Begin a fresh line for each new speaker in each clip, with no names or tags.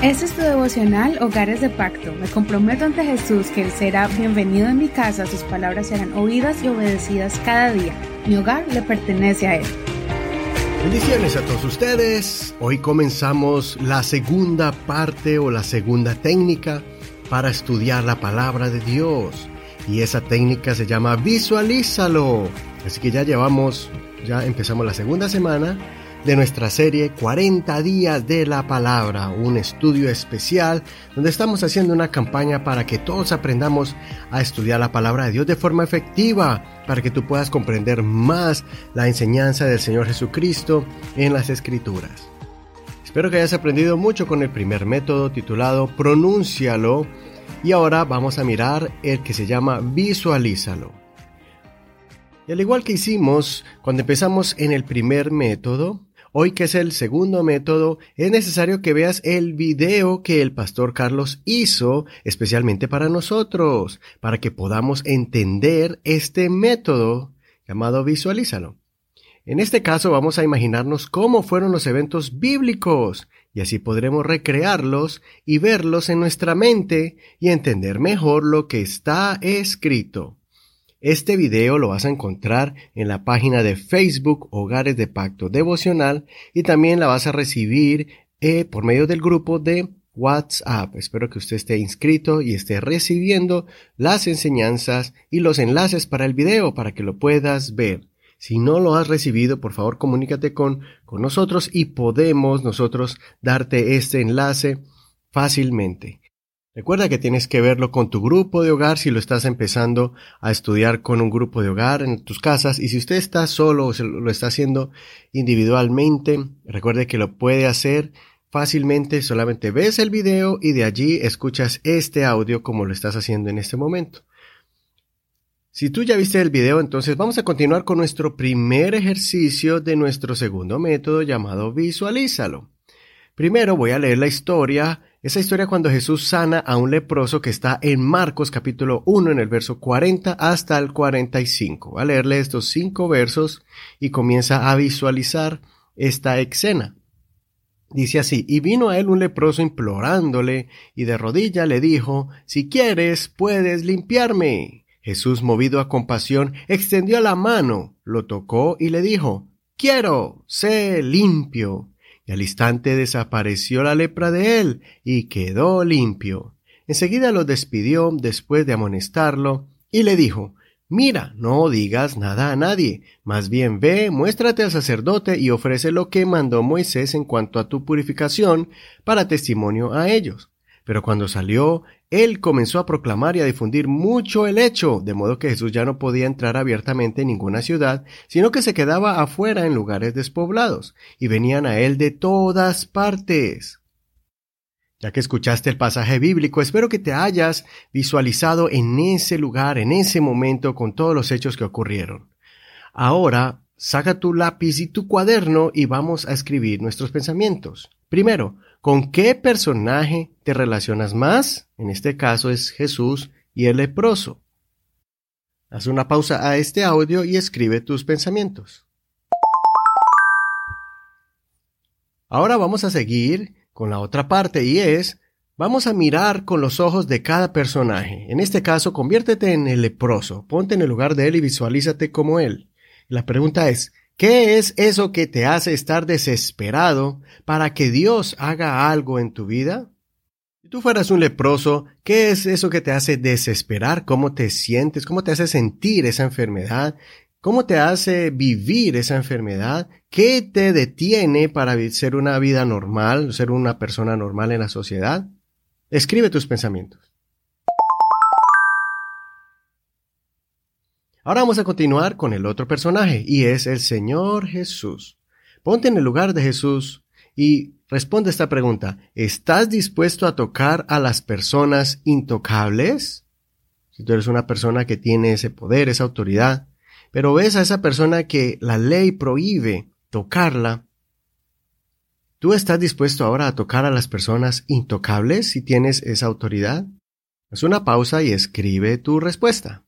Este es tu devocional Hogares de Pacto. Me comprometo ante Jesús que Él será bienvenido en mi casa, sus palabras serán oídas y obedecidas cada día. Mi hogar le pertenece a Él.
Bendiciones a todos ustedes. Hoy comenzamos la segunda parte o la segunda técnica para estudiar la palabra de Dios. Y esa técnica se llama visualízalo. Así que ya llevamos, ya empezamos la segunda semana de nuestra serie 40 días de la palabra, un estudio especial donde estamos haciendo una campaña para que todos aprendamos a estudiar la palabra de Dios de forma efectiva, para que tú puedas comprender más la enseñanza del Señor Jesucristo en las Escrituras. Espero que hayas aprendido mucho con el primer método titulado Pronúncialo y ahora vamos a mirar el que se llama Visualízalo. Y al igual que hicimos cuando empezamos en el primer método, Hoy que es el segundo método, es necesario que veas el video que el pastor Carlos hizo especialmente para nosotros, para que podamos entender este método llamado visualízalo. En este caso vamos a imaginarnos cómo fueron los eventos bíblicos y así podremos recrearlos y verlos en nuestra mente y entender mejor lo que está escrito. Este video lo vas a encontrar en la página de Facebook Hogares de Pacto Devocional y también la vas a recibir eh, por medio del grupo de WhatsApp. Espero que usted esté inscrito y esté recibiendo las enseñanzas y los enlaces para el video para que lo puedas ver. Si no lo has recibido, por favor comunícate con, con nosotros y podemos nosotros darte este enlace fácilmente. Recuerda que tienes que verlo con tu grupo de hogar si lo estás empezando a estudiar con un grupo de hogar en tus casas y si usted está solo o lo está haciendo individualmente, recuerde que lo puede hacer fácilmente, solamente ves el video y de allí escuchas este audio como lo estás haciendo en este momento. Si tú ya viste el video, entonces vamos a continuar con nuestro primer ejercicio de nuestro segundo método llamado visualízalo. Primero voy a leer la historia esa historia cuando Jesús sana a un leproso que está en Marcos capítulo 1 en el verso 40 hasta el 45. Va a leerle estos cinco versos y comienza a visualizar esta escena. Dice así, y vino a él un leproso implorándole, y de rodilla le dijo, si quieres, puedes limpiarme. Jesús, movido a compasión, extendió la mano, lo tocó y le dijo, quiero, sé limpio y al instante desapareció la lepra de él y quedó limpio. Enseguida lo despidió después de amonestarlo y le dijo Mira, no digas nada a nadie, más bien ve, muéstrate al sacerdote y ofrece lo que mandó Moisés en cuanto a tu purificación para testimonio a ellos. Pero cuando salió, él comenzó a proclamar y a difundir mucho el hecho, de modo que Jesús ya no podía entrar abiertamente en ninguna ciudad, sino que se quedaba afuera en lugares despoblados, y venían a él de todas partes. Ya que escuchaste el pasaje bíblico, espero que te hayas visualizado en ese lugar, en ese momento, con todos los hechos que ocurrieron. Ahora, saca tu lápiz y tu cuaderno y vamos a escribir nuestros pensamientos. Primero, ¿Con qué personaje te relacionas más? En este caso es Jesús y el leproso. Haz una pausa a este audio y escribe tus pensamientos. Ahora vamos a seguir con la otra parte y es, vamos a mirar con los ojos de cada personaje. En este caso, conviértete en el leproso, ponte en el lugar de él y visualízate como él. La pregunta es, ¿Qué es eso que te hace estar desesperado para que Dios haga algo en tu vida? Si tú fueras un leproso, ¿qué es eso que te hace desesperar? ¿Cómo te sientes? ¿Cómo te hace sentir esa enfermedad? ¿Cómo te hace vivir esa enfermedad? ¿Qué te detiene para ser una vida normal, ser una persona normal en la sociedad? Escribe tus pensamientos. Ahora vamos a continuar con el otro personaje, y es el Señor Jesús. Ponte en el lugar de Jesús y responde esta pregunta. ¿Estás dispuesto a tocar a las personas intocables? Si tú eres una persona que tiene ese poder, esa autoridad, pero ves a esa persona que la ley prohíbe tocarla, ¿tú estás dispuesto ahora a tocar a las personas intocables si tienes esa autoridad? Haz una pausa y escribe tu respuesta.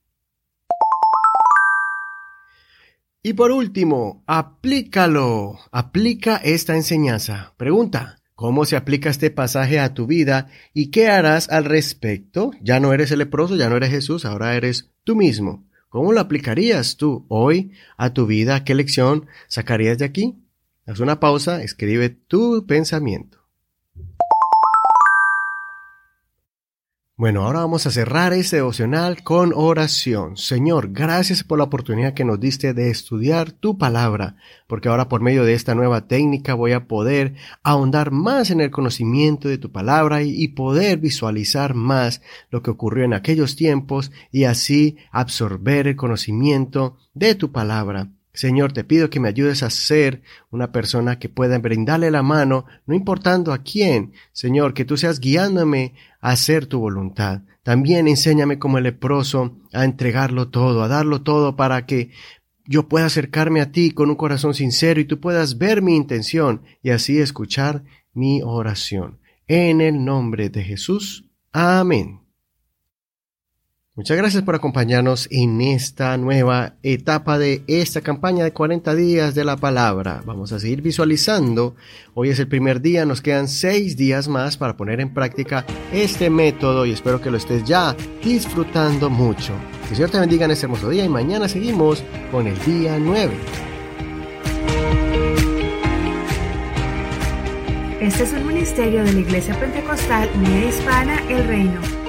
Y por último, aplícalo. Aplica esta enseñanza. Pregunta, ¿Cómo se aplica este pasaje a tu vida y qué harás al respecto? Ya no eres el leproso, ya no eres Jesús, ahora eres tú mismo. ¿Cómo lo aplicarías tú hoy a tu vida? ¿Qué lección sacarías de aquí? Haz una pausa, escribe tu pensamiento. Bueno, ahora vamos a cerrar este devocional con oración. Señor, gracias por la oportunidad que nos diste de estudiar tu palabra, porque ahora por medio de esta nueva técnica voy a poder ahondar más en el conocimiento de tu palabra y, poder visualizar más lo que ocurrió en aquellos tiempos y así absorber el conocimiento de tu palabra. Señor, te pido que me ayudes a ser una persona que pueda brindarle la mano, no importando a quién. Señor, que tú seas guiándome a hacer tu voluntad. También enséñame como el leproso a entregarlo todo, a darlo todo para que yo pueda acercarme a ti con un corazón sincero y tú puedas ver mi intención y así escuchar mi oración. En el nombre de Jesús. Amén. Muchas gracias por acompañarnos en esta nueva etapa de esta campaña de 40 días de la palabra. Vamos a seguir visualizando. Hoy es el primer día, nos quedan seis días más para poner en práctica este método y espero que lo estés ya disfrutando mucho. Que Señor te bendiga en este hermoso día y mañana seguimos con el día 9.
Este es un ministerio de la Iglesia Pentecostal Media Hispana El Reino.